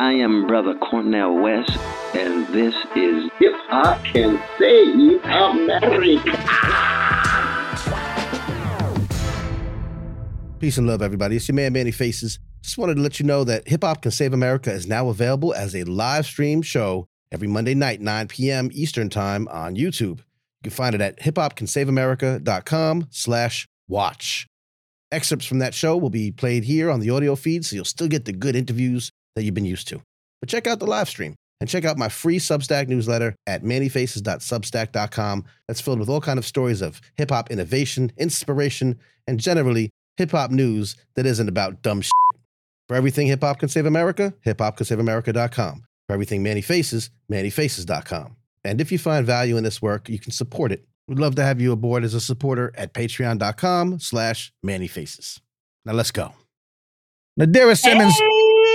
I am Brother Cornel West, and this is Hip Hop Can Save America. Peace and love, everybody. It's your man, Manny Faces. Just wanted to let you know that Hip Hop Can Save America is now available as a live stream show every Monday night, 9 p.m. Eastern Time on YouTube. You can find it at hiphopcansaveamerica.com slash watch. Excerpts from that show will be played here on the audio feed, so you'll still get the good interviews that you've been used to. But check out the live stream and check out my free Substack newsletter at mannyfaces.substack.com that's filled with all kind of stories of hip-hop innovation, inspiration, and generally hip-hop news that isn't about dumb shit. For everything Hip Hop Can Save America, hiphopcansaveamerica.com. For everything Manny Faces, mannyfaces.com. And if you find value in this work, you can support it. We'd love to have you aboard as a supporter at patreon.com slash mannyfaces. Now let's go. Nadirah Simmons,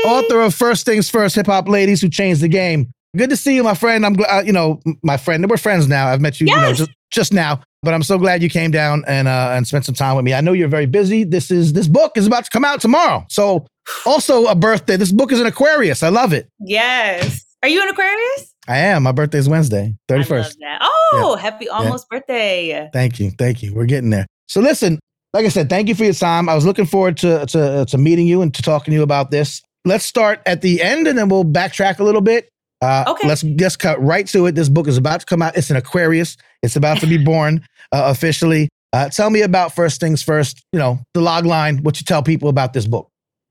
author of First Things First, Hip Hop Ladies Who Changed the Game. Good to see you, my friend. I'm glad, uh, you know, my friend. We're friends now. I've met you, you know, just, just now, but I'm so glad you came down and uh, and spent some time with me. I know you're very busy. This is this book is about to come out tomorrow. So also a birthday. This book is an Aquarius. I love it. Yes. Are you an Aquarius? I am. My birthday is Wednesday, I 31st. love that. Oh, happy almost birthday. Thank you. Thank you. We're getting there. So listen, like I said, thank you for your time. I was looking forward to to, to meeting you and to talking to you about this. Let's start at the end and then we'll backtrack a little bit. Uh, Okay. Let's just cut right to it. This book is about to come out. It's an Aquarius. It's about to be born uh, officially. Uh, tell me about first things first. You know the log line. What you tell people about this book.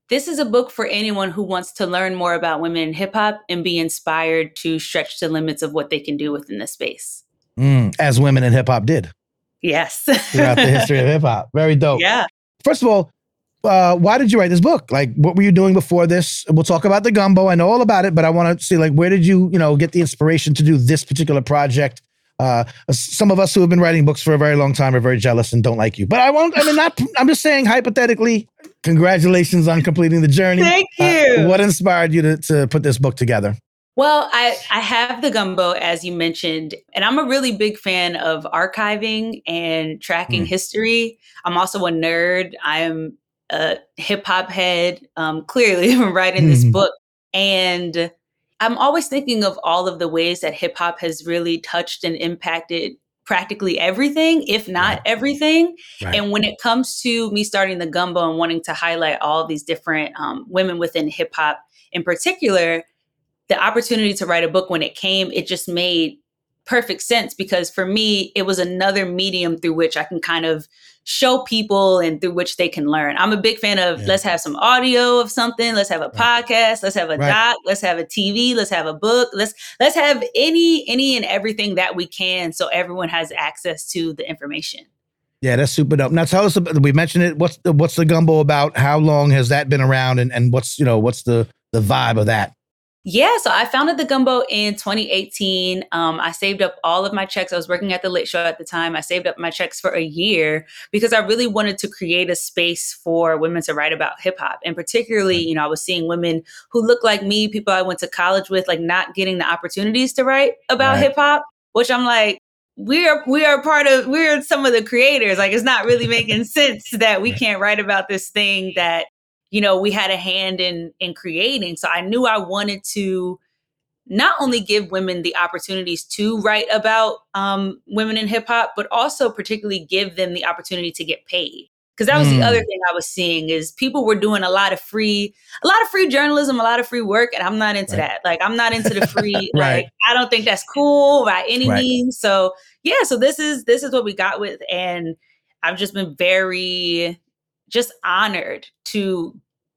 This is a book for anyone who wants to learn more about women in hip hop and be inspired to stretch the limits of what they can do within this space. Mm, as women in hip hop did Yes. throughout the history of hip hop. Very dope. Yeah. First of all, uh, why did you write this book? Like, what were you doing before this? We'll talk about the gumbo. I know all about it, but I want to see, like, where did you, you know, get the inspiration to do this particular project? Uh, some of us who have been writing books for a very long time are very jealous and don't like you. But I won't. I mean, not. I'm just saying, hypothetically. Congratulations on completing the journey. Thank Uh, you. what inspired you to, to put this book together? Well, I, I have the gumbo, as you mentioned, and I'm a really big fan of archiving and tracking Mm. history. I'm also a nerd. I'm a hip hop head, um, clearly, from writing this Mhm. book. And I'm always thinking of all of the ways that hip hop has really touched and impacted practically everything, if not Right. everything. Right. And when it comes to me starting the gumbo and wanting to highlight all these different um, women within hip hop in particular, the opportunity to write a book when it came, it just made perfect sense because for me, it was another medium through which I can kind of show people and through which they can learn. I'm a big fan of Yeah. let's have some audio of something, let's have a Right. podcast, let's have a Right. doc, let's have a TV, let's have a book, let's let's have any any and everything that we can so everyone has access to the information. Yeah, that's super dope. Now, tell us. About, we mentioned it. What's the what's the gumbo about? How long has that been around? And and what's you know what's the the vibe of that? Yeah, so I founded the Gumbo in 2018. Um, I saved up all of my checks. I was working at the Lit Show at the time. I saved up my checks for a year because I really wanted to create a space for women to write about hip hop. And particularly, you know, I was seeing women who look like me, people I went to college with, like not getting the opportunities to write about Right. hip hop, which I'm like, we are we are part of we're some of the creators. Like it's not really making sense that we can't write about this thing that you know we had a hand in in creating so i knew i wanted to not only give women the opportunities to write about um, women in hip hop but also particularly give them the opportunity to get paid because that was Mm. the other thing i was seeing is people were doing a lot of free a lot of free journalism a lot of free work and i'm not into Right. that like i'm not into the free Right. like i don't think that's cool by any Right. means so yeah so this is this is what we got with and i've just been very just honored to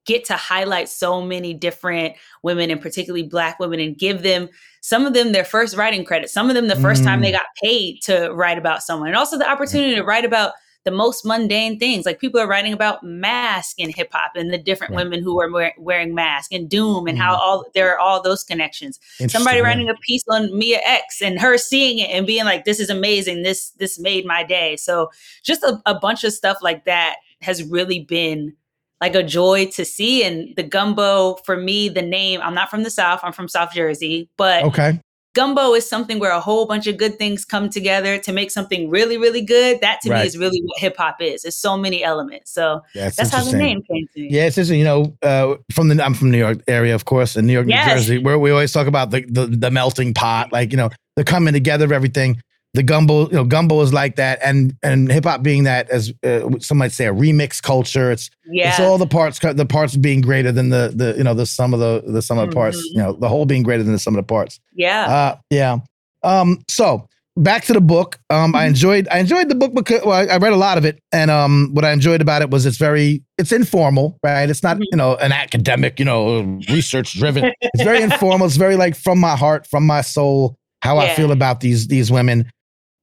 get to highlight so many different women and particularly black women and give them some of them their first writing credit some of them the first time they Mm. got paid to write about someone and also the opportunity to write about the most mundane things like people are writing about mask in hip hop and the different Right. women who are wear- wearing mask and doom and how Mm. all there are all those connections somebody writing a piece on Mia X and her seeing it and being like, this is amazing. This this made my day. So just a, a bunch of stuff like that has really been like a joy to see. And the gumbo, for me, the name, I'm not from the South, I'm from South Jersey, but Okay. gumbo is something where a whole bunch of good things come together to make something really, really good. That to Right. me is really what hip hop is. It's so many elements. So That's, that's how the name came to me. Yeah, it's just you know, uh, from the I'm from New York area, of course, in New York, New Yes. Jersey, where we always talk about the, the the melting pot, like you know, the coming together of everything. The gumbo, you know, gumbo is like that, and and hip hop being that, as uh, some might say, a remix culture. It's Yeah. it's all the parts, the parts being greater than the the you know the sum of the the sum of the parts. Mhm. You know, the whole being greater than the sum of the parts. yeah. Uh, yeah. Um, so back to the book. Um, I enjoyed I enjoyed the book because well, I, I read a lot of it, and um, what I enjoyed about it was it's very it's informal, right? It's not Mhm. you know an academic, you know, research driven. it's very informal. It's very like from my heart, from my soul, how I feel about these these women.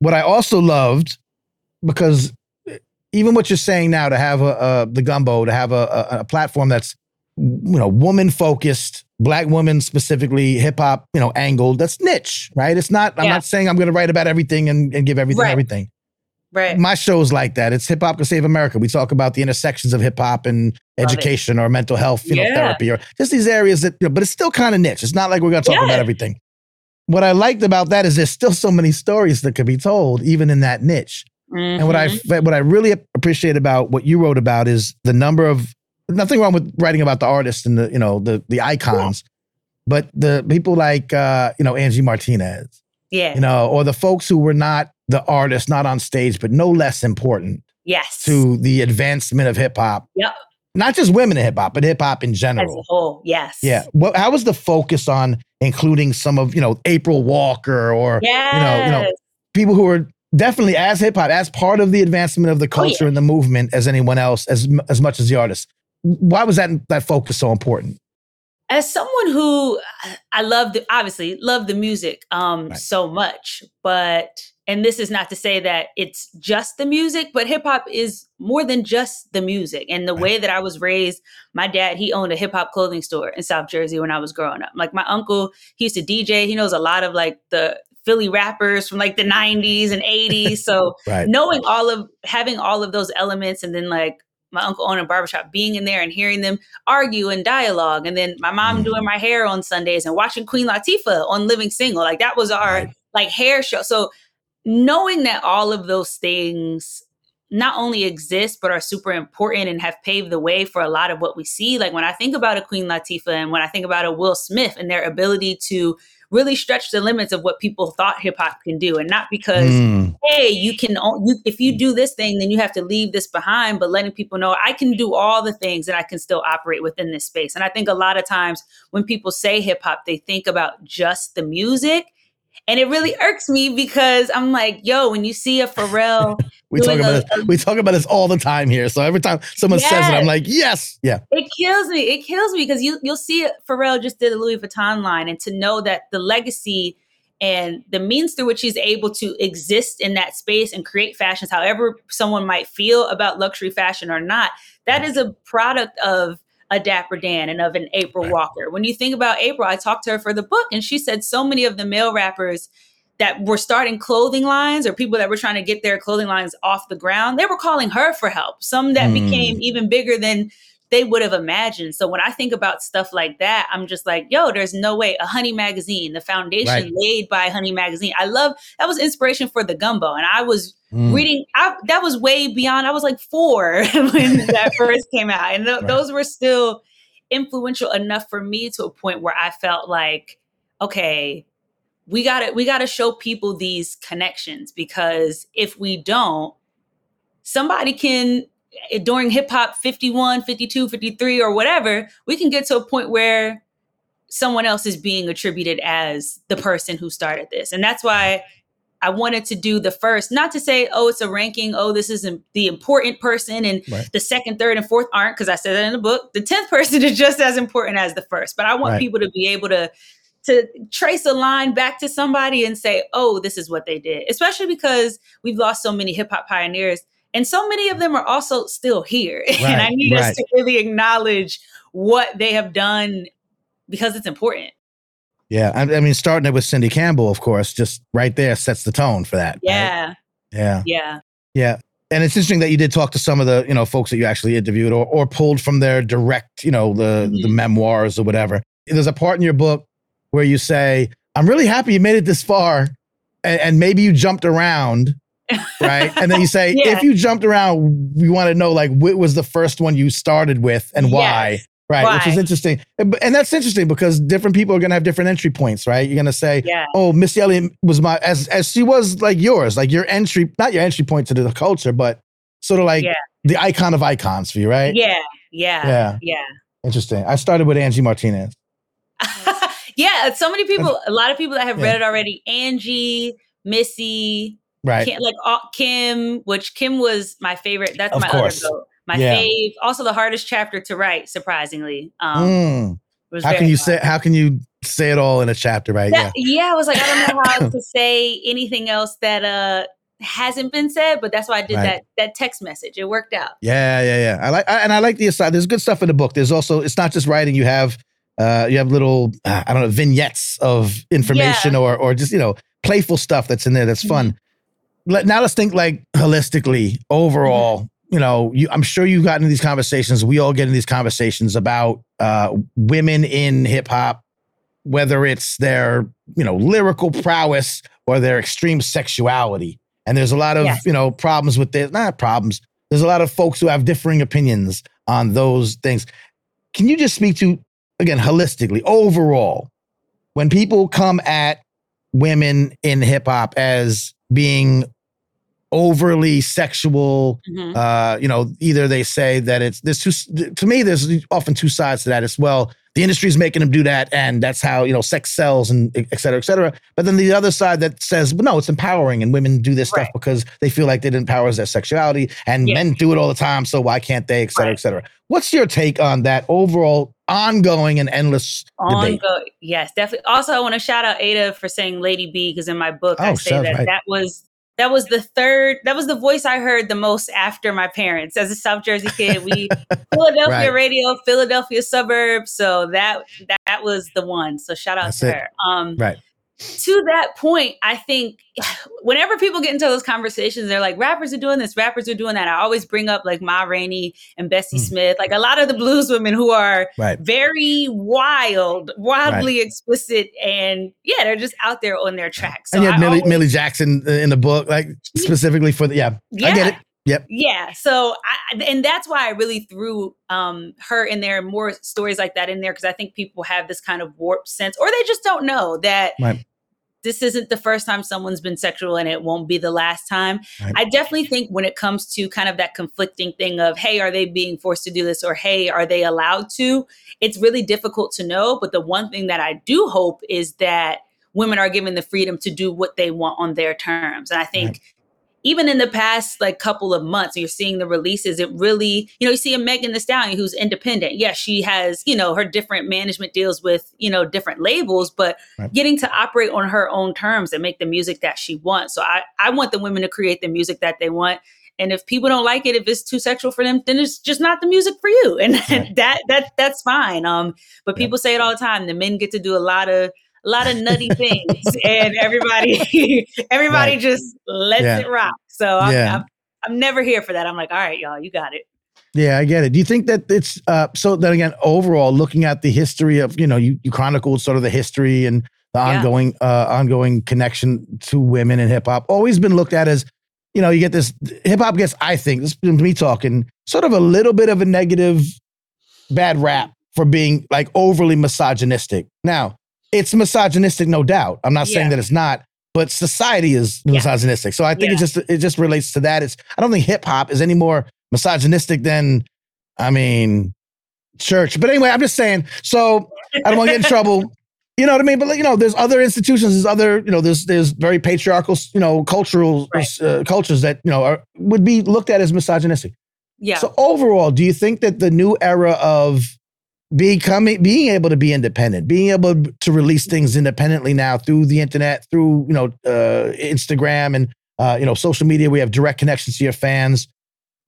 What I also loved because even what you're saying now to have a, a the gumbo to have a, a, a platform that's you know woman focused black women specifically hip hop you know angled that's niche right it's not i'm not saying i'm going to write about everything and, and give everything Right. everything right. my show's like that it's hip hop can save america we talk about the intersections of hip hop and Love it. education or mental health you know therapy or just these areas that you know, but it's still kind of niche it's not like we're going to talk Yeah. about everything what i liked about that is there's still so many stories that could be told even in that niche and what I Mhm. what I really appreciate about what you wrote about is the number of nothing wrong with writing about the artists and the you know the the icons, but the people like uh, you know Angie Martinez, yeah. you know, or the folks who were not the artists, not on stage, but no less important yes. to the advancement of hip hop. Yep. Not just women in hip hop, but hip hop in as a general. whole. Yes. Yeah. What? How was the focus on including some of you know April Walker or Yes. know- you know, people who are definitely as hip hop, as part of the advancement of the Oh, yeah. culture and the movement as anyone else, as as much as the artist. Why was that that focus so important? as someone who I love the obviously love the music um Right. so much, but and this is not to say that it's just the music, but hip hop is more than just the music. And the Right. way that I was raised, my dad, he owned a hip hop clothing store in South Jersey when I was growing up. Like my uncle, he used to DJ. He knows a lot of like the Philly rappers from like the 90s and 80s. So Right. knowing all of having all of those elements and then like my uncle owned a barbershop, being in there and hearing them argue and dialogue, and then my mom Mhm. doing my hair on Sundays and watching Queen Latifah on Living Single. Like that was our Right. like hair show. So knowing that all of those things not only exist but are super important and have paved the way for a lot of what we see. Like when I think about a Queen Latifah and when I think about a Will Smith and their ability to really stretch the limits of what people thought hip hop can do, and not because Mm, hey, you can you if you do this thing, then you have to leave this behind. But letting people know I can do all the things and I can still operate within this space. And I think a lot of times when people say hip hop, they think about just the music. And it really irks me because I'm like, yo, when you see a Pharrell, we talk about a- this, we talk about this all the time here. So every time someone says it, I'm like, yes, yeah, it kills me. It kills me because you you'll see it. Pharrell just did a Louis Vuitton line, and to know that the legacy and the means through which he's able to exist in that space and create fashions, however someone might feel about luxury fashion or not, that is a product of a Dapper Dan and of an April. Walker. When you think about April, I talked to her for the book, and she said so many of the male rappers that were starting clothing lines or people that were trying to get their clothing lines off the ground, they were calling her for help. Some that Mm. became even bigger than they would have imagined. So when I think about stuff like that, I'm just like, yo, there's no way. A Honey magazine, the foundation Right. laid by Honey magazine. I love that was inspiration for the gumbo. And I was Mm, reading I, that was way beyond i was like four when that first came out and th- Right. those were still influential enough for me to a point where i felt like okay we got to we got to show people these connections because if we don't somebody can during hip hop 51 52 53 or whatever we can get to a point where someone else is being attributed as the person who started this and that's why I wanted to do the first, not to say, oh, it's a ranking, oh, this is im- the important person, and Right. the second, third, and fourth aren't, because I said that in the book. The tenth person is just as important as the first. But I want Right. people to be able to to trace a line back to somebody and say, oh, this is what they did. Especially because we've lost so many hip hop pioneers, and so many of them are also still here. and I Right, need us to really acknowledge what they have done because it's important. yeah. I, I mean, starting it with Cindy Campbell, of course, just right there sets the tone for that. right? Yeah, yeah, yeah, yeah. And it's interesting that you did talk to some of the you know folks that you actually interviewed or or pulled from their direct you know the the Mhm. memoirs or whatever. There's a part in your book where you say I'm really happy you made it this far, and, and maybe you jumped around, right? and then you say, Yeah. if you jumped around, we want to know like what was the first one you started with and why, Yes. right? Which is interesting, and that's interesting because different people are gonna have different entry points, right? You're gonna say, Yeah. oh, Missy Elliott was my as as she was like yours, like your entry, not your entry point to the culture, but sort of like Yeah. the icon of icons for you, right? Yeah. Yeah. Yeah. Yeah. Interesting. I started with Angie Martinez. yeah. So many people, a lot of people that have read it already. Angie, Missy, Right. Kim, like uh, Kim, which Kim was my favorite. That's Of my course. other goat. My Yeah. fave. Also, the hardest chapter to write, surprisingly. Um, Mm. was How can you hard. say how can you say it all in a chapter, right? That- yeah. I was like, I don't know how to say anything else that uh hasn't been said, but that's why I did Right. that that text message. It worked out. Yeah, yeah, yeah. I like, I, and I like the aside. There's good stuff in the book. There's also, it's not just writing. You have, uh, you have little, uh, I don't know, vignettes of information or, or just you know, playful stuff that's in there that's fun. Let, now let's think like holistically, overall. You know, you, I'm sure you got into these conversations. We all get in these conversations about uh, women in hip hop, whether it's their, you know, lyrical prowess or their extreme sexuality. And there's a lot of, Yes. you know, problems with this, not problems. There's a lot of folks who have differing opinions on those things. Can you just speak to, again, holistically, overall, when people come at women in hip hop as being overly sexual, Mhm. uh, you know, either they say that it's there's two to me, there's often two sides to that as well. The industry is making them do that, and that's how you know sex sells and et cetera, et cetera. But then the other side that says, well, no, it's empowering, and women do this stuff because they feel like it empowers their sexuality, and Yeah. men do it all the time, so why can't they, et cetera, Right. et cetera. What's your take on that overall ongoing and endless debate? Yes, definitely. Also, I want to shout out Ada for saying Lady B because in my book I Oh, say that right. that was that was the third that was the voice I heard the most after my parents as a South Jersey kid. We Philadelphia Right. radio, Philadelphia suburbs. So that that was the one. So shout out That's to it. her. Um, Right. To that point, I think whenever people get into those conversations, they're like, rappers are doing this, rappers are doing that. I always bring up like Ma Rainey and Bessie Mm. Smith, like a lot of the blues women who are Right. very wild, wildly explicit, and yeah, they're just out there on their tracks. So and you had Millie, always- Millie Jackson uh, in the book, like specifically for the yeah. I get it. Yep. Yeah. So, I, and that's why I really threw um, her in there and more stories like that in there because I think people have this kind of warped sense, or they just don't know that Right. this isn't the first time someone's been sexual and it won't be the last time. Right. I definitely think when it comes to kind of that conflicting thing of, hey, are they being forced to do this or hey, are they allowed to? It's really difficult to know. But the one thing that I do hope is that women are given the freedom to do what they want on their terms. And I think Right. Even in the past like couple of months, you're seeing the releases. It really, you know, you see a Megan Thee Stallion who's independent. Yes, she has, you know, her different management deals with, you know, different labels, but Right. getting to operate on her own terms and make the music that she wants. So I, I want the women to create the music that they want. And if people don't like it, if it's too sexual for them, then it's just not the music for you. And Right. that that that's fine. Um, but Yeah. people say it all the time. The men get to do a lot of a lot of nutty things, and everybody everybody Right. just lets Yeah. it rock. So I'm, Yeah. I'm I'm never here for that. I'm like, all right, y'all, you got it. Yeah, I get it. Do you think that it's uh so then again, overall, looking at the history of, you know, you, you chronicled sort of the history and the Yeah. ongoing uh ongoing connection to women in hip hop, always been looked at as, you know, you get this hip hop gets, I think, this is me talking, sort of a little bit of a negative bad rap for being like overly misogynistic. Now, it's misogynistic, no doubt. I'm not saying Yeah. that it's not, but society is Yeah. misogynistic. So I think it just it just relates to that. It's I don't think hip hop is any more misogynistic than I mean church. But anyway, I'm just saying. So I don't want to get in trouble. You know what I mean? But you know, there's other institutions, there's other, you know, there's there's very patriarchal, you know, cultural Right. uh, cultures that you know are, would be looked at as misogynistic. Yeah. So overall, do you think that the new era of becoming being able to be independent, being able to release things independently now through the internet, through you know uh, Instagram and uh, you know social media, we have direct connections to your fans.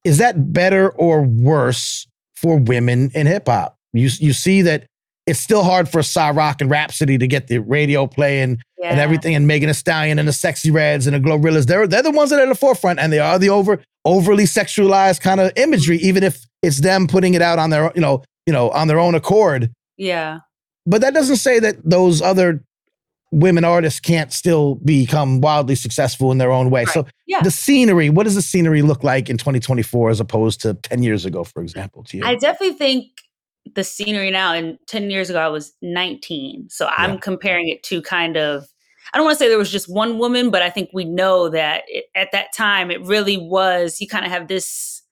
Is that better or worse for women in hip hop? You you see that it's still hard for Sa-Roc and Rapsody to get the radio play and, and everything, and Megan Thee Stallion and the Sexy Reds and the GloRillas. They're they're the ones that are at the forefront, and they are the over overly sexualized kind of imagery, even if it's them putting it out on their you know you know on their own accord. Yeah. But that doesn't say that those other women artists can't still become wildly successful in their own way. Right. So Yeah. the scenery, what does the scenery look like in 2024 as opposed to 10 years ago, for example, to you? I definitely think the scenery now, and 10 years ago, I was 19. So I'm Yeah. comparing it to kind of, I don't want to say there was just one woman, but I think we know that it, at that time, it really was, you kind of have this,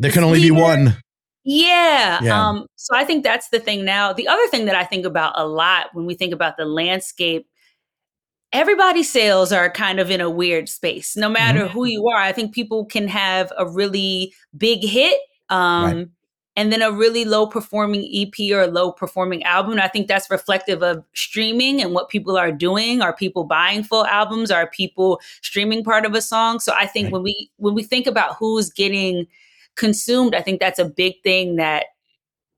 there can only be one. Yeah. Yeah. Um, so I think that's the thing now. The other thing that I think about a lot when we think about the landscape, everybody's sales are kind of in a weird space. No matter Mm-hmm. who you are, I think people can have a really big hit. Um, Right. And then a really low performing EP or a low performing album. And I think that's reflective of streaming and what people are doing. Are people buying full albums? Are people streaming part of a song? So I think Right. when we when we think about who's getting consumed, I think that's a big thing that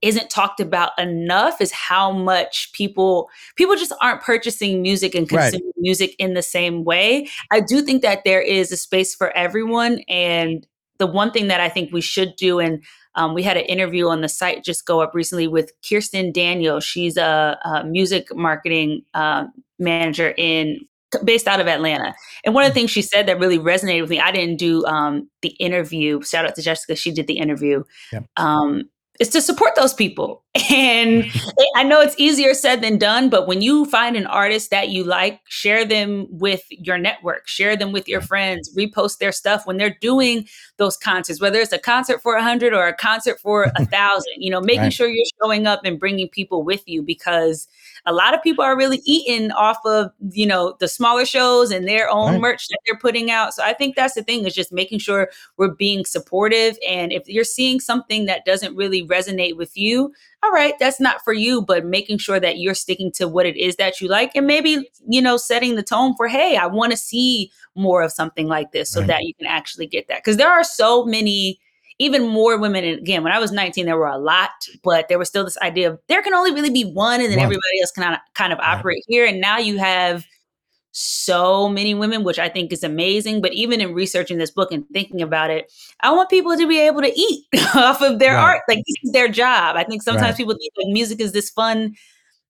isn't talked about enough is how much people people just aren't purchasing music and Right. consuming music in the same way. I do think that there is a space for everyone and the one thing that I think we should do and um, we had an interview on the site just go up recently with Kirsten Daniel. She's a, a music marketing uh, manager in based out of Atlanta. And one of the things she said that really resonated with me, I didn't do um, the interview. Shout out to Jessica, she did the interview. Yep. Um, is to support those people. And I know it's easier said than done, but when you find an artist that you like, share them with your network, share them with your friends, repost their stuff when they're doing those concerts, whether it's a concert for a hundred or a concert for a thousand, you know, making Right. sure you're showing up and bringing people with you because a lot of people are really eating off of, you know, the smaller shows and their own Right. merch that they're putting out. So I think that's the thing is just making sure we're being supportive. And if you're seeing something that doesn't really resonate with you, all right, that's not for you, but making sure that you're sticking to what it is that you like and maybe, you know, setting the tone for, hey, I want to see more of something like this so Right. that you can actually get that. Because there are so many, even more women. And again, when I was 19, there were a lot, but there was still this idea of there can only really be one and then everybody else can kind of, kind of Right. operate here. And now you have so many women, which I think is amazing. But even in researching this book and thinking about it, I want people to be able to eat off of their Right. art. Like this is their job. I think sometimes Right. people think like music is this fun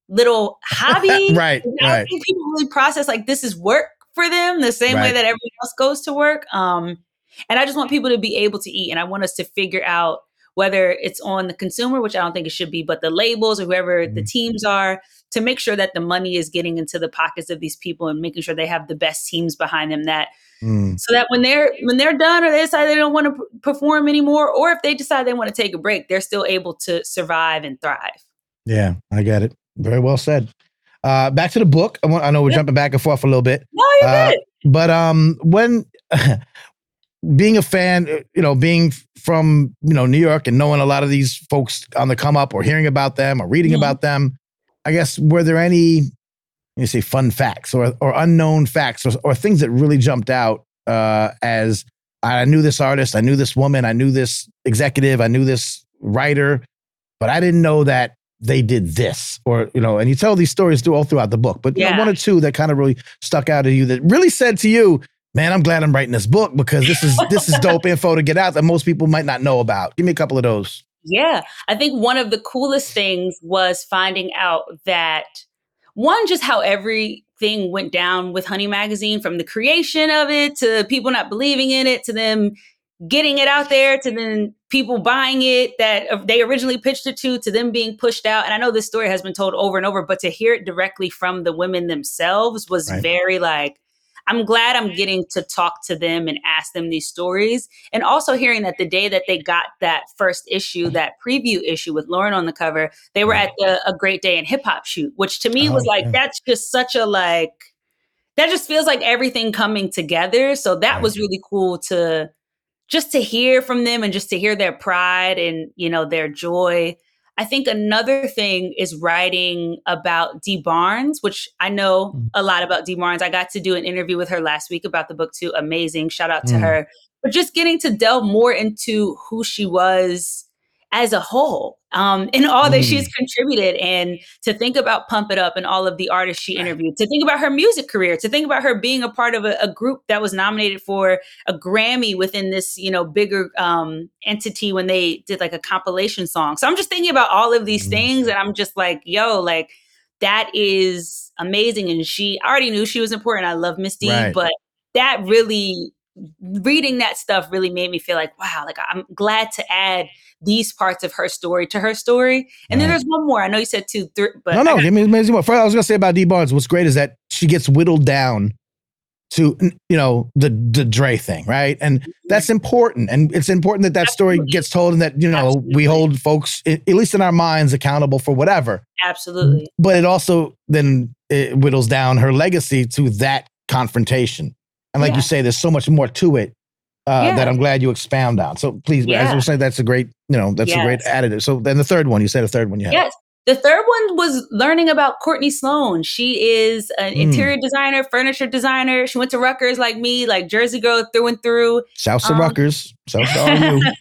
little hobby. Right, And I right. think people really process like this is work for them the same way that everyone else goes to work. Um, and I just want people to be able to eat. And I want us to figure out whether it's on the consumer, which I don't think it should be, but the labels or whoever the Mhm. teams are to make sure that the money is getting into the pockets of these people and making sure they have the best teams behind them that Mm, so that when they're when they're done or they decide they don't want to p- perform anymore or if they decide they want to take a break they're still able to survive and thrive yeah, I get it. Very well said. Uh, back to the book. I, want, I know we're Yeah. jumping back and forth a little bit. no you're Uh, good but um when being a fan uh, you know being from you know new york and knowing a lot of these folks on the come up or hearing about them or reading Mhm. about them i guess were there any you say fun facts or or unknown facts or, or things that really jumped out uh as i knew this artist i knew this woman i knew this executive i knew this writer but i didn't know that they did this or you know and you tell these stories through all throughout the book but you know, one or two that kind of really stuck out to you that really said to you man i'm glad i'm writing this book because this is this is dope info to get out that most people might not know about. Give me a couple of those. Yeah, I think one of the coolest things was finding out that one, just how everything went down with Honey Magazine from the creation of it to people not believing in it to them getting it out there to then people buying it that uh, they originally pitched it to to them being pushed out. And i know this story has been told over and over but to hear it directly from the women themselves was Right. very like i'm glad i'm getting to talk to them and ask them these stories and also hearing that the day that they got that first issue that preview issue with lauryn on the cover they were mm. at the a great day in hip hop shoot which to me oh, was Oh, like yeah. that's just such a like that just feels like everything coming together so that Right. was really cool to just to hear from them and just to hear their pride and you know their joy i think another thing is writing about dee barnes which i know Mm. a lot about dee barnes i got to do an interview with her last week about the book too amazing shout out to Mm. her but just getting to delve more into who she was as a whole um, and all that Mm. she's contributed and to think about pump it up and all of the artists she interviewed to think about her music career to think about her being a part of a, a group that was nominated for a grammy within this you know bigger um, entity when they did like a compilation song so i'm just thinking about all of these Mm. things and i'm just like yo like that is amazing. And she I already knew she was important. I love Miss Dee, Right. but that really reading that stuff really made me feel like, wow, like I'm glad to add these parts of her story to her story. And then there's one more. I know you said two, three, but no, I no, got- give me more. First, I was gonna say about Dee Barnes. What's great is that she gets whittled down to you know the the Dre thing, right? And mm-hmm. that's important, and it's important that that story gets told, and that you know Absolutely. we hold folks, at least in our minds, accountable for whatever. absolutely. But it also then it whittles down her legacy to that confrontation, and like Yeah. you say, there's so much more to it. Uh, Yeah. That I'm glad you expound on. So please, as Yeah. was saying, that's a great, you know, that's a great additive. So then the third one, you said a third one, you had. Yes. The third one was learning about Courtney Sloan. She is an Mm. interior designer, furniture designer. She went to Rutgers like me, like Jersey girl through and through. Shouts to Um, Rutgers. Shouts to all you.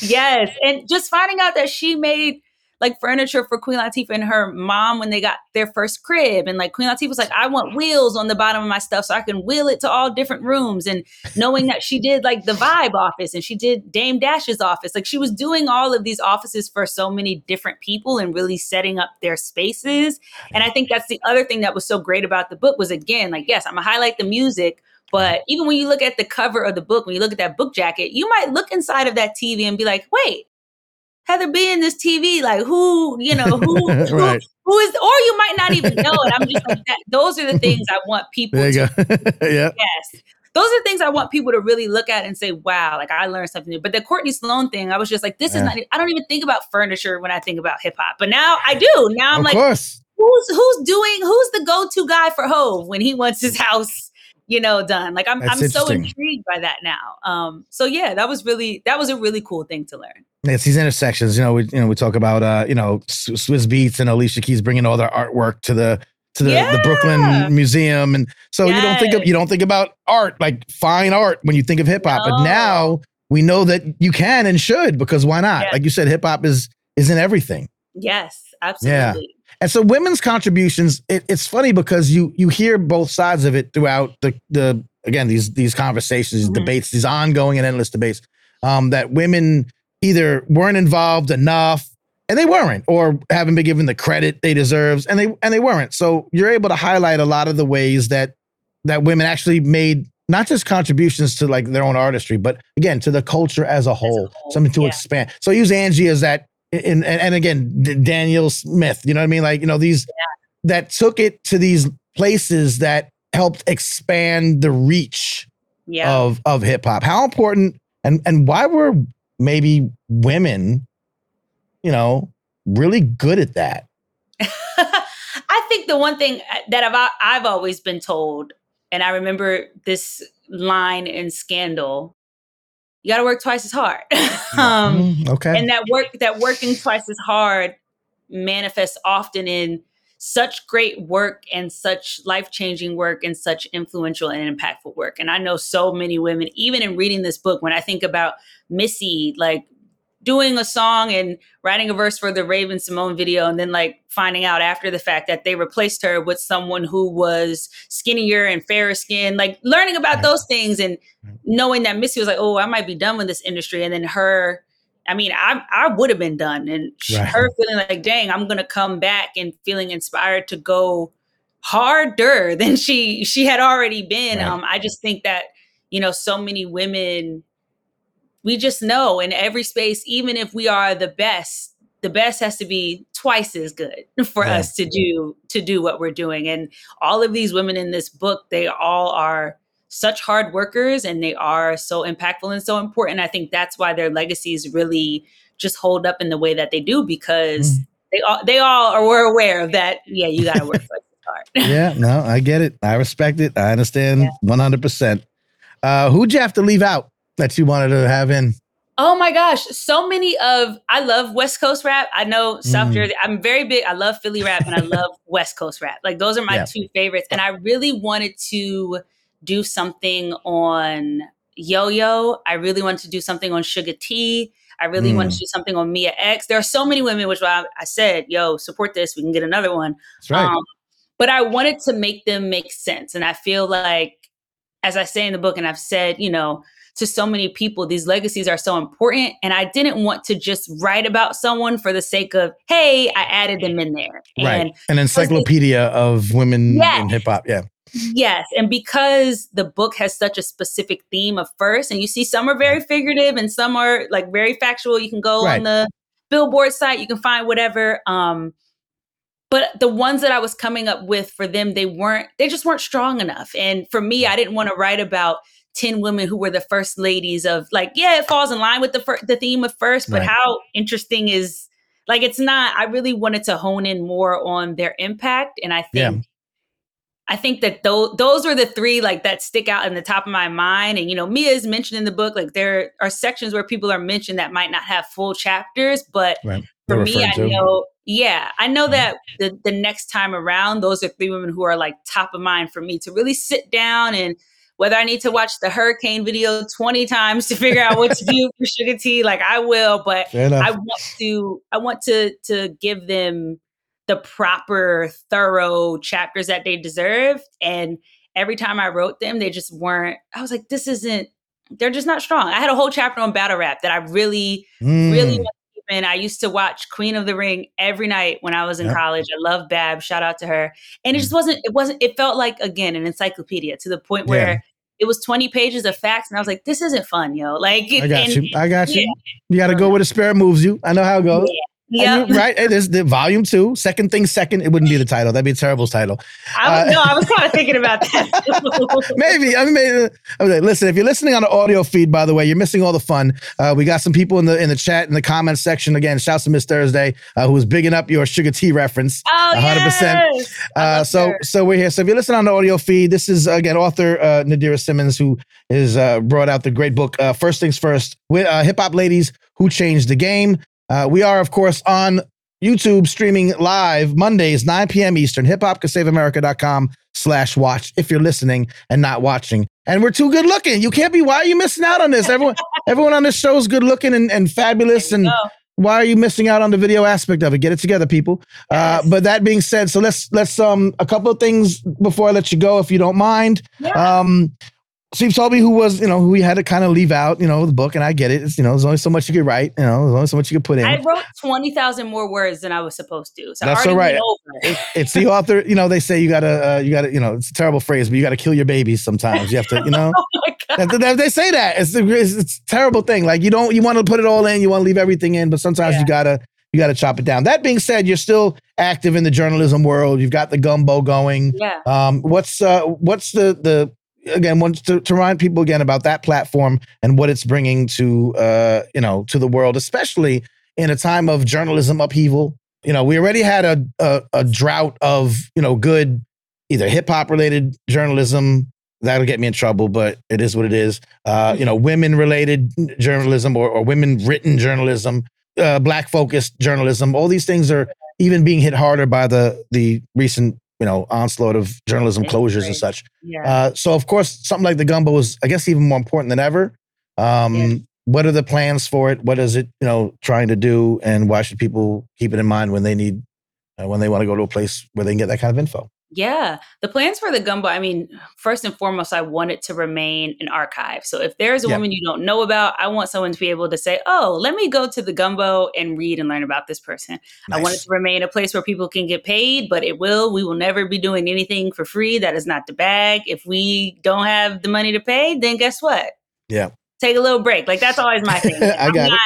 Yes. And just finding out that she made like furniture for Queen Latifah and her mom when they got their first crib. And like Queen Latifah was like, I want wheels on the bottom of my stuff so I can wheel it to all different rooms. And knowing that she did like the Vibe office and she did Dame Dash's office. Like she was doing all of these offices for so many different people and really setting up their spaces. And I think that's the other thing that was so great about the book was again, like, yes, I'm gonna highlight the music. But even when you look at the cover of the book, when you look at that book jacket, you might look inside of that TV and be like, wait, Heather B in this TV, like who, you know, who, who, who is, or you might not even know it. I'm just like that. Those are the things I want people There you to go. yeah. Yes. Those are things I want people to really look at and say, wow, like I learned something new. But the Courtney Sloan thing, I was just like, this Yeah. is not, I don't even think about furniture when I think about hip hop. But now I do. Now I'm of like, course. who's who's doing, who's the go-to guy for Hove when he wants his house, you know, done? Like I'm That's I'm so intrigued by that now. Um, so yeah, that was really that was a really cool thing to learn. It's these intersections. You know, we you know we talk about uh, you know Swizz Beatz and Alicia Keys bringing all their artwork to the to the, the Brooklyn Museum, and so you don't think of you don't think about art like fine art when you think of hip hop, but now we know that you can and should because why not? Yes. Like you said, hip hop is is in everything. Yes, absolutely. And so women's contributions, it, it's funny because you you hear both sides of it throughout the the again these these conversations, these Mhm. debates, these ongoing and endless debates. Um, that women either weren't involved enough and they weren't, or haven't been given the credit they deserves, and they and they weren't. So you're able to highlight a lot of the ways that that women actually made not just contributions to like their own artistry, but again to the culture as a whole, whole, something to yeah. expand. So use Angie as that, and, and, and again D- Danyel Smith. You know what I mean? Like you know these that took it to these places that helped expand the reach Yeah. of of hip hop. How important and and why were maybe women, you know, really good at that? I think the one thing uh, that I've I've always been told, and I remember this line in Scandal: "You got to work twice as hard." um, Mm, okay. and that work that working twice as hard manifests often in such great work and such life-changing work and such influential and impactful work. And i know so many women even in reading this book when i think about missy like doing a song and writing a verse for the raven symoné video and then like finding out after the fact that they replaced her with someone who was skinnier and fairer skin like learning about those things and knowing that missy was like oh i might be done with this industry. And then her I mean, I I would have been done, and Right. her feeling like, dang, I'm gonna come back and feeling inspired to go harder than she she had already been. Right. Um, I just think that you know, so many women, we just know in every space, even if we are the best, the best has to be twice as good for Yeah. us to do to do what we're doing. And all of these women in this book, they all are such hard workers and they are so impactful and so important. I think that's why their legacies really just hold up in the way that they do because they all they all are were aware of that. Yeah, you got to work hard. yeah, no, I get it. I respect it. I understand one hundred percent. Uh, who'd you have to leave out that you wanted to have in? Oh my gosh, so many of I love West Coast rap. I know South Mm. Jersey. I'm very big. I love Philly rap and I love West Coast rap. Like those are my Yeah. two favorites. And I really wanted to do something on Yo Yo. I really wanted to do something on Suga T. I really wanted Mm. to do something on Mia X. There are so many women, which I, I said, "Yo, support this. We can get another one." That's right. Um, but I wanted to make them make sense. And I feel like, as I say in the book, and I've said, you know, to so many people. These legacies are so important. And I didn't want to just write about someone for the sake of, hey, I added them in there. And right. An encyclopedia of women Yes. in hip hop. Yeah. Yes, and because the book has such a specific theme of first, and you see some are very figurative and some are like very factual. You can go Right. on the Billboard site, you can find whatever. Um, but the ones that I was coming up with for them, they weren't, they just weren't strong enough. And for me, I didn't want to write about 10 women who were the first ladies of like, yeah, it falls in line with the fir- the theme of first, but Right. how interesting is like it's not, I really wanted to hone in more on their impact. And I Yeah. I think that those those are the three like that stick out in the top of my mind. And you know, Mia is mentioned in the book. Like there are sections where people are mentioned that might not have full chapters, but Right. for me, I to. know, yeah, I know that the the next time around, those are three women who are like top of mind for me to really sit down and whether I need to watch the hurricane video 20 times to figure out what to do for Suga T, like I will, but I want to I want to to give them the proper thorough chapters that they deserved. and every time I wrote them they just weren't I was like this isn't they're just not strong. I had a whole chapter on battle rap that I really really Mm. to keep in. I used to watch Queen of the Ring every night when I was in Yep. college. I love Bab. Shout out to her. And it just wasn't, it wasn't, it felt like again an encyclopedia to the point where Yeah. it was 20 pages of facts. And I was like, this isn't fun, yo. Like I got and, you. I got you. yeah. You got to go where the spirit moves you. I know how it goes. Yeah. And you- right. It is the volume two, second thing second. It wouldn't be the title. That'd be a terrible title. I, Uh, no, I was kind of thinking about that. Maybe. I mean, maybe, okay, listen. If you're listening on the audio feed, by the way, you're missing all the fun. Uh, we got some people in the in the chat in the comments section. Again, shouts to Miss Thursday, uh, who was bigging up your suga t reference. oh, 100%. yes. Uh, so her. so we're here. So if you're listening on the audio feed, this is again author uh, Nadirah Simmons who is uh, brought out the great book uh, First Things First with uh, hip hop ladies who changed the game. Uh, we are of course on YouTube streaming live Mondays 9 p.m. Eastern. Hip hop can save America.com slash watch if you're listening and not watching. And we're too good looking. You can't be. Why are you missing out on this? Everyone everyone on this show is good looking and, and fabulous and No. why are you missing out on the video aspect of it? Get it together, people. Uh, but that being said, so let's let's um a couple of things before I let you go, if you don't mind. Yeah. Um, Steve told me who was you know who we had to kind of leave out, you know, the book, and I get it. It's you know there's only so much you could write, you know, there's only so much you could put in. I wrote 20,000 more words than I was supposed to. So That's I already all right. over. it's the author, you know. They say you gotta uh, you gotta you know it's a terrible phrase, but you gotta kill your babies sometimes. You have to you know. Oh my God. That- that- they say that it's, it's it's a terrible thing. Like you don't you want to put it all in, you want to leave everything in, but sometimes Yeah. you gotta you gotta chop it down. That being said, you're still active in the journalism world. You've got the gumbo going. Yeah. Um, what's uh what's the the again wants to, to remind people again about that platform and what it's bringing to uh you know to the world, especially in a time of journalism upheaval. You know, we already had a a, a drought of you know good either hip hop related journalism. That'll get me in trouble, but it is what it is. Uh, you know, women related journalism or, or women written journalism, uh, black focused journalism. All these things are even being hit harder by the the recent you know onslaught of journalism closures and such. Yeah. Uh, so of course, something like the gumbo is, I guess, even more important than ever. Um, Yeah. What are the plans for it? What is it, you know, trying to do, and why should people keep it in mind when they need, uh, when they want to go to a place where they can get that kind of info? Yeah, the plans for the gumbo. I mean, first and foremost, I want it to remain an archive. So if there's a Yeah. woman you don't know about, I want someone to be able to say, "Oh, let me go to the gumbo and read and learn about this person." I want it to remain a place where people can get paid, but it will. We will never be doing anything for free. That is not the bag. If we don't have the money to pay, then guess what? Yeah. Take a little break. Like that's always my thing. I I'm got it.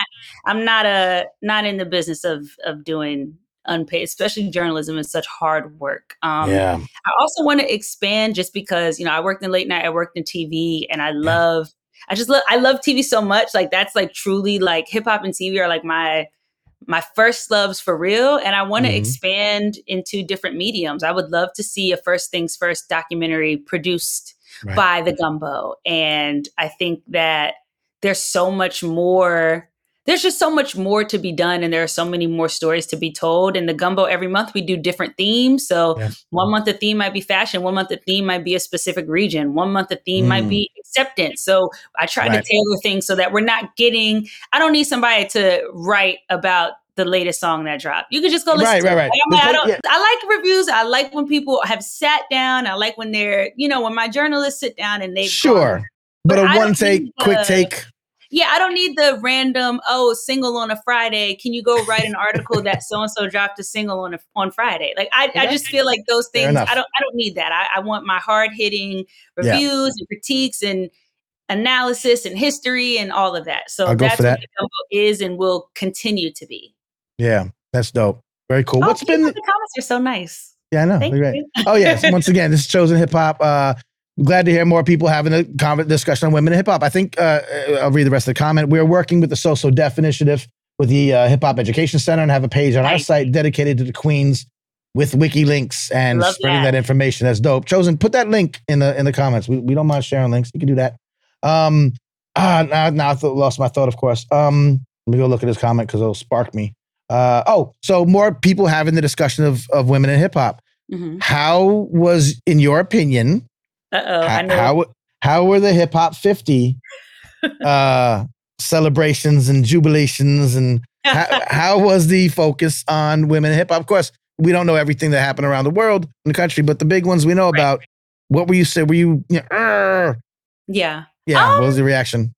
I'm not a not in the business of of doing unpaid, especially journalism is such hard work. Um yeah, I also want to expand just because, you know, I worked in late night, I worked in TV, and I love, I just love, I love TV so much. Like that's like truly like hip hop and TV are like my, my first loves for real. And I want to Mhm. expand into different mediums. I would love to see a First Things First documentary produced Right. by the Gumbo. And I think that there's so much more there's just so much more to be done and there are so many more stories to be told in the gumbo every month we do different themes so Yeah. one month the theme might be fashion one month the theme might be a specific region one month the theme might Mm. be acceptance so i try Right. to tailor things so that we're not getting i don't need somebody to write about the latest song that dropped you can just go listen Right, to right, it. right. Like, I'm like, I, thing- I like reviews i like when people have sat down i like when they're you know when my journalists sit down and gone sure. but, But a I one take, quick the- take. Yeah, I don't need the random, oh, single on a Friday. Can you go write an article that so and so dropped a single on a, on Friday? Like I, I just feel like those things. I don't I don't need that. I, I want my hard hitting Yeah. reviews and critiques and analysis and history and all of that. So that's what that. is and will continue to be. Yeah, that's dope. Very cool. Oh, What's been? the comments are so nice. Yeah, I know. Thank you. Oh yes, once again, this is chosen hip hop. Uh, glad to hear more people having a conver- discussion on women in hip hop. I think uh, uh, I'll read the rest of the comment. We're working with the So So Def initiative with the uh, Hip Hop Education Center and have a page on our site dedicated to the queens with wiki links and Love spreading that. that. information. That's dope. Chosen, put that link in the in the comments. We, we don't mind sharing links. You can do that. Um, ah, now, now I th- lost my thought. Of course. Um, let me go look at this comment because it'll spark me. Uh, oh, so more people having the discussion of of women in hip hop. Mhm. How was, in your opinion, Uh-oh, I how, know. how how were the hip hop 50 uh celebrations and jubilations and how, how was the focus on women in hip hop? Of course, we don't know everything that happened around the world in the country, but the big ones we know about. What were you say? Were you, you know, yeah. yeah? what Um, was the reaction?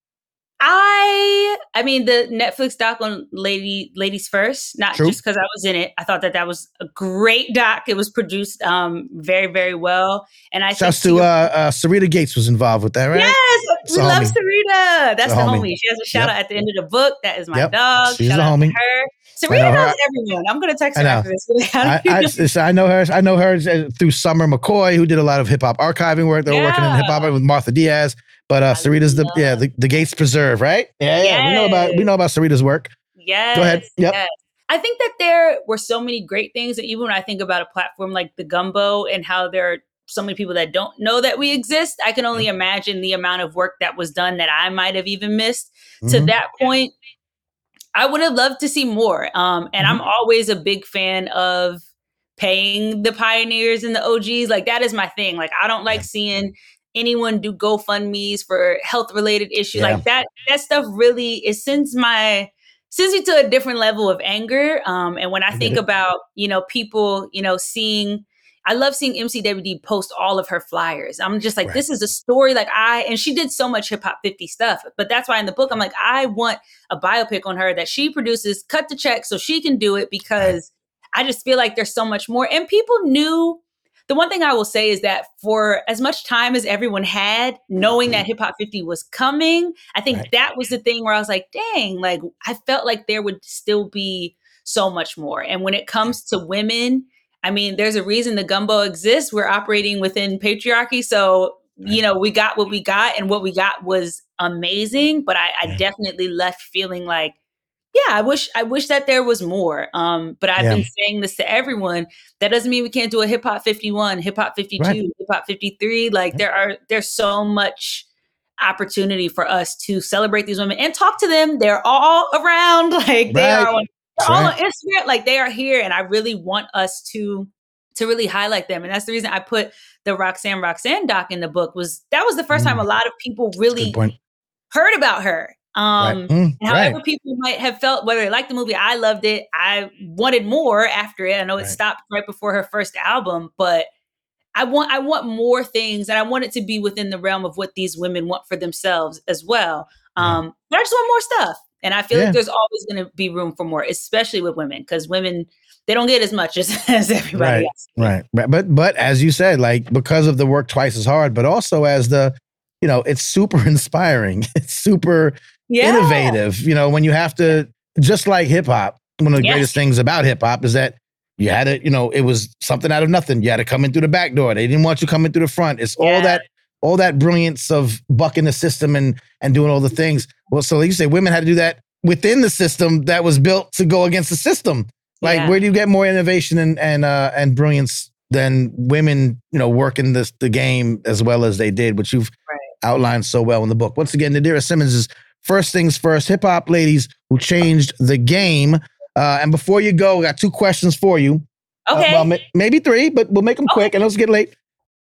I I mean the Netflix doc on Lady Ladies First, not True. just because I was in it. I thought that that was a great doc. It was produced um very very well, and I Shouts think to uh, uh, Sarita Gates was involved with that, right? Yes, It's we love homie. Sarita. That's the homie. homie. She has a shout Yep. out at the end of the book. That is my Yep. dog. She's shout a homie. her. I Sarita know her. knows everyone. I'm gonna text her after this. I, I, know? I know her. I know her uh, through Summer McCoy, who did a lot of hip hop archiving work. They were working in hip hop with Martha Diaz. But uh, I Sarita's the yeah the, the Gates Preserve, right? Yeah, yeah. We know about we know about Sarita's work. Yes. Go ahead. Yep. yes. I think that there were so many great things. And even when I think about a platform like the Gumbo and how there are so many people that don't know that we exist, I can only imagine the amount of work that was done that I might have even missed. To Mhm. that point, I would have loved to see more. Um, and I'm always a big fan of paying the pioneers and the OGs. Like that is my thing. Like I don't like Yeah. seeing anyone do GoFundMe's for health related issues. Yeah. Like that that stuff really it sends my sends me to a different level of anger. Um, and when I, get think about, you know, people, you know, seeing I love seeing MCWD post all of her flyers. I'm just like, Right. this is a story. Like I, and she did so much hip hop 50 stuff, but that's why in the book, I'm like, I want a biopic on her that she produces, cut the check so she can do it because I just feel like there's so much more. And people knew the one thing I will say is that for as much time as everyone had, knowing that mm-hmm. Hip Hop 50 was coming, I think Right. that was the thing where I was like, dang, like I felt like there would still be so much more. And when it comes to women, I mean, there's a reason the gumbo exists. We're operating within patriarchy. So, you know, we got what we got, and what we got was amazing. But I, I Yeah. definitely left feeling like, yeah, I wish I wish that there was more. Um, but I've Yeah. been saying this to everyone. That doesn't mean we can't do a hip hop 51, hip hop 52, Right. hip hop 53. Like there are there's so much opportunity for us to celebrate these women and talk to them. They're all around. Like they are on, all right. on Instagram. Like they are here. And I really want us to to really highlight them. And that's the reason I put the Roxanne Roxanne doc in the book was that was the first time Mm. a lot of people really heard about her. Um right. Mm, however right. people might have felt, whether they liked the movie, I loved it. I wanted more after it. I know it Right. stopped right before her first album, but I want I want more things, and I want it to be within the realm of what these women want for themselves as well. Yeah. Um, but I just want more stuff, and I feel Yeah. like there's always going to be room for more, especially with women, because women they don't get as much as, as everybody Right. else. Right. Right. But but as you said, like because of the work twice as hard, but also as the, you know, it's super inspiring. It's super Yeah, innovative. You know, when you have to just like hip hop, one of the Yes. greatest things about hip hop is that you had to, you know, it was something out of nothing. You had to come in through the back door. They didn't want you coming through the front. It's all that all that brilliance of bucking the system and and doing all the things. Well, so like you say, women had to do that within the system that was built to go against the system. Like, Yeah. where do you get more innovation and and uh, and brilliance than women, you know, working this the game as well as they did, which you've Right. outlined so well in the book. Once again, Nadirah Simmons is first things first, hip hop ladies who changed the game. Uh, and before you go, I got two questions for you. Uh, okay. well, ma- maybe three, but we'll make them quick. And let's get late.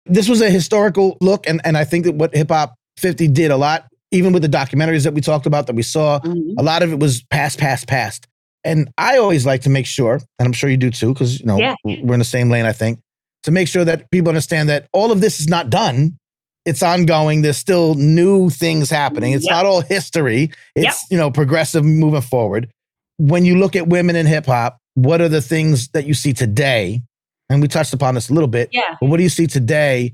This was a historical look, and and I think that what Hip Hop 50 did a lot, even with the documentaries that we talked about that we saw, Mhm. a lot of it was past, past, past. And I always like to make sure, and I'm sure you do too, because you know Yeah. we're in the same lane. I think to make sure that people understand that all of this is not done. It's ongoing. There's still new things happening. It's Yep. not all history. It's Yep. you know progressive moving forward. When you look at women in hip hop, what are the things that you see today? And we touched upon this a little bit. Yeah. But what do you see today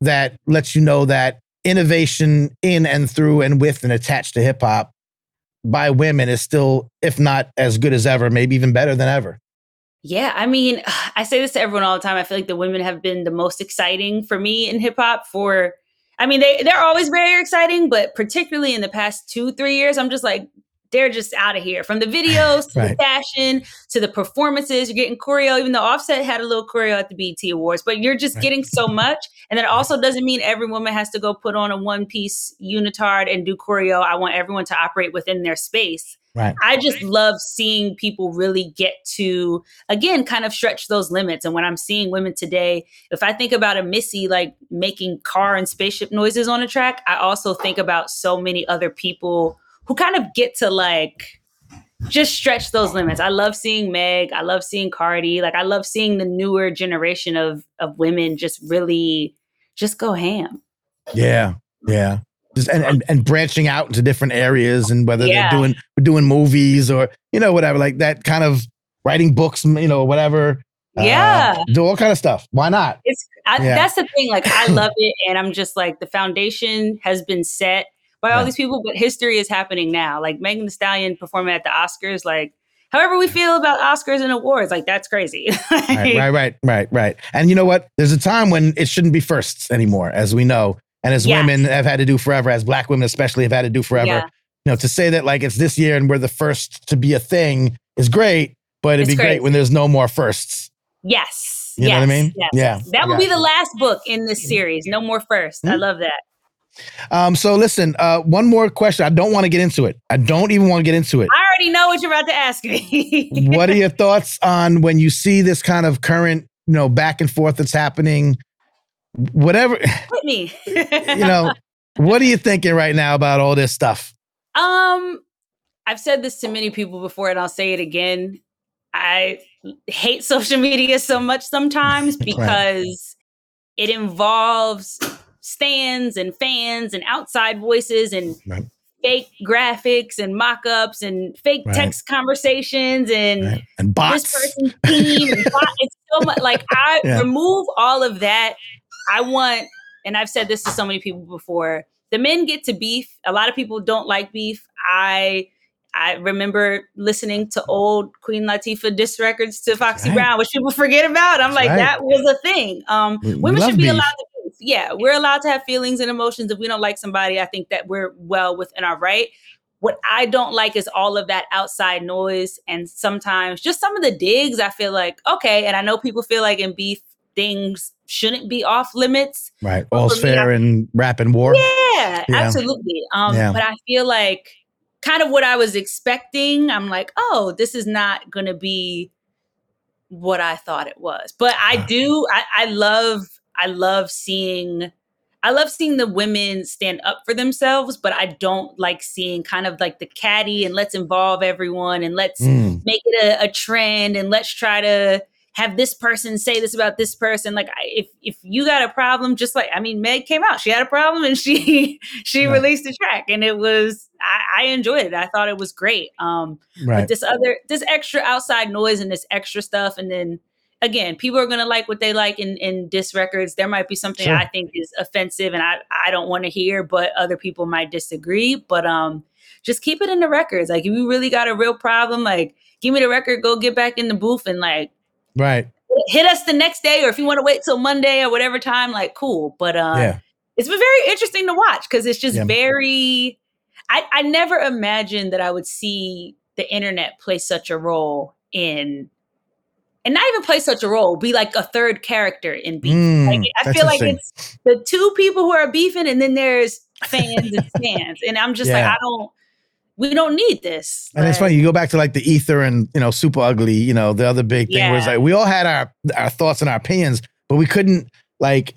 that lets you know that innovation in and through and with and attached to hip hop by women is still, if not as good as ever, maybe even better than ever? Yeah, I mean, I say this to everyone all the time. I feel like the women have been the most exciting for me in hip hop for I mean, they they're always very exciting, but particularly in the past 2-3 years, I'm just like they're just out of here. From the videos to Right. the fashion to the performances, you're getting choreo even though Offset had a little choreo at the BET Awards, but you're just Right. getting so much. And that also doesn't mean every woman has to go put on a one-piece unitard and do choreo. I want everyone to operate within their space. Right. I just love seeing people really get to again kind of stretch those limits. And when I'm seeing women today, if I think about a Missy like making car and spaceship noises on a track, I also think about so many other people who kind of get to like just stretch those limits. I love seeing Meg. I love seeing Cardi. Like I love seeing the newer generation of of women just really just go ham. Yeah, yeah. Just and, and and branching out into different areas and whether Yeah. they're doing doing movies or you know whatever like that kind of writing books you know whatever uh, Yeah. do all kind of stuff why not It's I, Yeah. that's the thing. Like I love it, and I'm just like the foundation has been set by all Yeah. these people, but history is happening now. Like Megan Thee Stallion performing at the Oscars, like however we feel about Oscars and awards, like that's crazy. right right right right right and you know what there's a time when it shouldn't be firsts anymore as we know and as Yes. women have had to do forever as black women especially have had to do forever Yeah. you know to say that like it's this year and we're the first to be a thing is great but it'd It's be great when there's no more firsts Yes. You know what I mean? Yes. Yeah. That would Yeah. be the last book in this series. No more first. I Mhm. love that. Um so listen uh one more question i don't want to get into it i don't even want to get into it I already know what you're about to ask me. what are your thoughts on when you see this kind of current, you know, back and forth that's happening? Whatever, Hit me. you know, what are you thinking right now about all this stuff? Um, I've said this to many people before, and I'll say it again. I hate social media so much sometimes because it involves stands and fans and outside voices and Right. fake graphics and mock-ups and fake Right. text conversations and Right? And this bots. person's team. and bot- it's so much like I Yeah. remove all of that. I want, and I've said this to so many people before. The men get to beef. A lot of people don't like beef. I I remember listening to old Queen Latifah diss records to Foxy right. Brown, which people forget about. I'm like, right. that was a thing. Um, women should be beef. allowed to. Yeah, we're allowed to have feelings and emotions. If we don't like somebody, I think that we're well within our right. What I don't like is all of that outside noise and sometimes just some of the digs. I feel like, okay, and I know people feel like in beef, things shouldn't be off limits. Right. Well, All's me, fair in rap and war. Yeah, Yeah. absolutely. Um, Yeah. But I feel like kind of what I was expecting, I'm like, oh, this is not going to be what I thought it was. But I do, I, I love, I love seeing. I love seeing the women stand up for themselves, but I don't like seeing kind of like the caddy and let's involve everyone and let's Mm, make it a, a trend and let's try to have this person say this about this person like I, if if you got a problem just like i mean meg came out she had a problem and she she Right. released a track and it was I, I enjoyed it i thought it was great um but this other this extra outside noise and this extra stuff and then again people are going to like what they like in in disc records there might be something Sure. i think is offensive and i i don't want to hear but other people might disagree but um just keep it in the records like if you really got a real problem like give me the record go get back in the booth and like Right. hit us the next day or if you want to wait till monday or whatever time like cool but uh Yeah. it's been very interesting to watch because it's just Yeah. very I, I never imagined that I would see the internet play such a role in and not even play such a role, be like a third character in beef. Mm, like I feel like it's the two people who are beefing and then there's fans and fans. And I'm just like, I don't we don't need this. And it's funny, you go back to like the ether and you know, super ugly, you know, the other big thing was like we all had our our thoughts and our opinions, but we couldn't like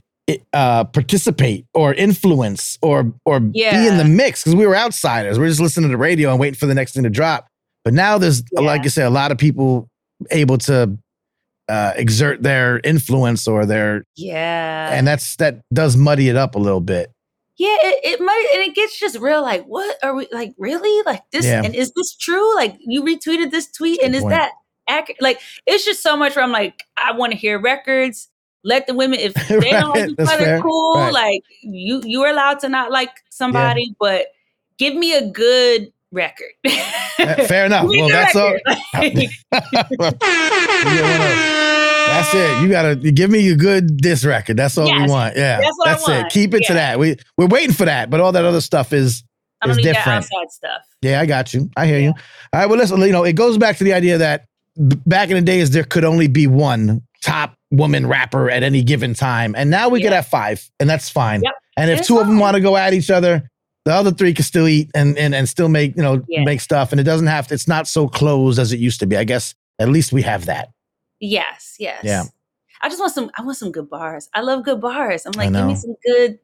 uh participate or influence or or be in the mix because we were outsiders. We are just listening to the radio and waiting for the next thing to drop. But now there's Yeah. like you said, a lot of people able to uh, exert their influence or their Yeah. and that's that does muddy it up a little bit. yeah, it, it might and it gets just real like, what are we like really? Like this Yeah. and is this true? Like you retweeted this tweet and is point. that accurate? Like it's just so much where I'm like, I want to hear records. Let the women if they don't Right, like each other, cool. Right. Like you you are allowed to not like somebody, but give me a good record. Fair enough. Well, that's all. That's it. You gotta give me a good diss record. That's all we want. Yeah, that's what I it. Keep it to that. We we're waiting for that, but all that other stuff is I don't It's need different. that outside stuff. Yeah, I got you. I hear you. All right. Well, listen, you know, it goes back to the idea that back in the days, there could only be one top woman rapper at any given time. And now we get at five, and that's fine. Yep. And if It's two of them want to go at each other, the other three can still eat and, and, and still make, you know, Yeah. make stuff. And it doesn't have to, it's not so closed as it used to be. I guess at least we have that. Yes, yes. Yeah. I just want some I want some good bars. I love good bars. I'm like, give me some good,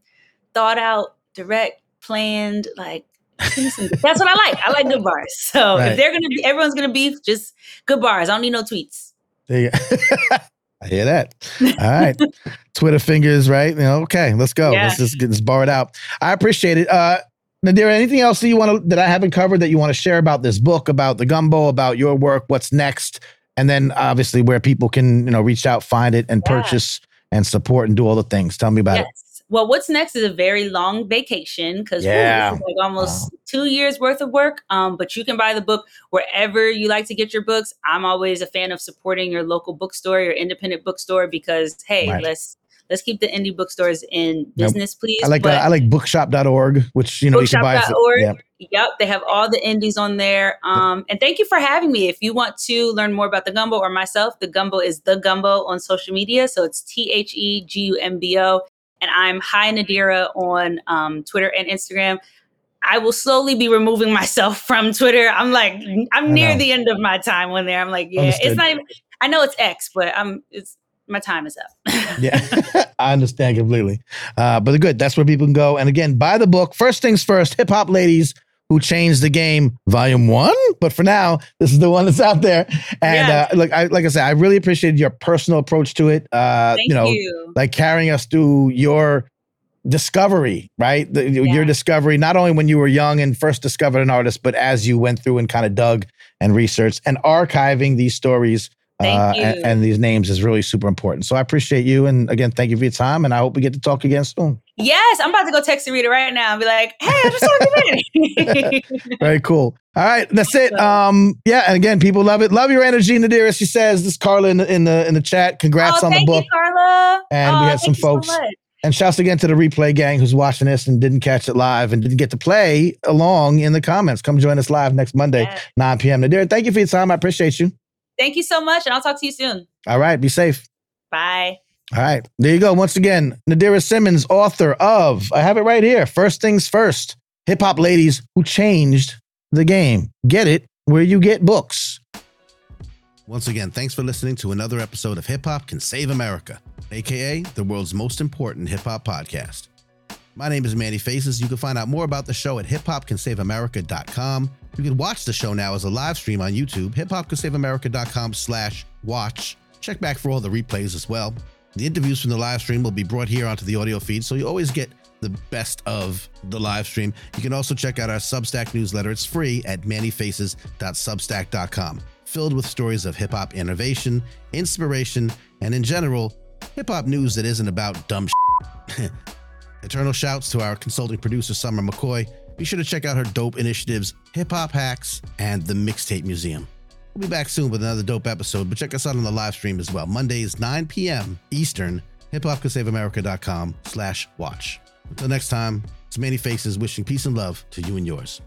thought out, direct, planned, like some that's what I like. I like good bars. So Right. if they're gonna be everyone's gonna beef, just good bars. I don't need no tweets. There you go. I hear that. All right. Twitter fingers, right? You know, okay, let's go. Yeah. Let's just get this bar out. I appreciate it. Uh Nadirah, anything else that you want to that I haven't covered that you want to share about this book, about the gumbo, about your work, what's next? And then obviously where people can, you know, reach out, find it, and Yeah. purchase and support and do all the things. Tell me about it. Well, what's next is a very long vacation because Yeah. like almost two years worth of work. Um, but you can buy the book wherever you like to get your books. I'm always a fan of supporting your local bookstore, your independent bookstore, because hey, Right. let's let's keep the indie bookstores in business, please. I like But uh, I like bookshop.org, which you know you can buy. bookshop.org. Yeah. Yep, they have all the indies on there. Um, and thank you for having me. If you want to learn more about the gumbo or myself, the gumbo is the gumbo on social media. So it's T H E G U M B O. And I'm Hi Nadira on um, Twitter and Instagram. I will slowly be removing myself from Twitter. I'm like, I'm near the end of my time on there. I'm like, yeah, Understood. it's not even. I know it's X, but I'm. It's my time is up. Yeah, I understand completely. Uh, but good, that's where people can go. And again, buy the book. First things first, Hip Hop Ladies Who Changed the Game, Volume One. But for now, this is the one that's out there. And Yes. uh, look, I, like I said, I really appreciated your personal approach to it. Uh, Thank you know, you. like carrying us through your discovery, right? The, Your discovery, not only when you were young and first discovered an artist, but as you went through and kind of dug and researched and archiving these stories uh, and, and these names is really super important. So I appreciate you. And again, thank you for your time. And I hope we get to talk again soon. Yes, I'm about to go text Rita right now and be like, "Hey, I just talked to you." Very cool. All right, that's it. Um, yeah, and again, people love it. Love your energy, Nadirah. She says this is Carla in the in the in the chat. Congrats oh, on the thank book. you, Carla. And we Oh, had some thank you so folks- much. And shouts again to the replay gang who's watching this and didn't catch it live and didn't get to play along in the comments. Come join us live next Monday, Yes. 9 p.m. Nadirah, thank you for your time. I appreciate you. Thank you so much, and I'll talk to you soon. All right, be safe. Bye. All right. There you go. Once again, Nadirah Simmons, author of, I have it right here, First Things First Hip Hop Ladies Who Changed the Game. Get it where you get books. Once again, thanks for listening to another episode of Hip Hop Can Save America, aka the world's most important hip hop podcast. My name is Manny Faces. You can find out more about the show at hiphopcansaveamerica.com. You can watch the show now as a live stream on YouTube, hiphopcansaveamerica.com slash watch. Check back for all the replays as well. The interviews from the live stream will be brought here onto the audio feed, so you always get the best of the live stream. You can also check out our Substack newsletter. It's free at mannyfaces.substack.com, filled with stories of hip hop innovation, inspiration, and in general, hip hop news that isn't about dumb shit. Eternal shouts to our consulting producer, Summer McCoy. Be sure to check out her dope initiatives, Hip Hop Hacks, and the Mixtape Museum. We'll be back soon with another dope episode, but check us out on the live stream as well. Mondays, 9 p.m. Eastern, hiphopcansaveamerica.com slash watch. Until next time, it's Manny Faces wishing peace and love to you and yours.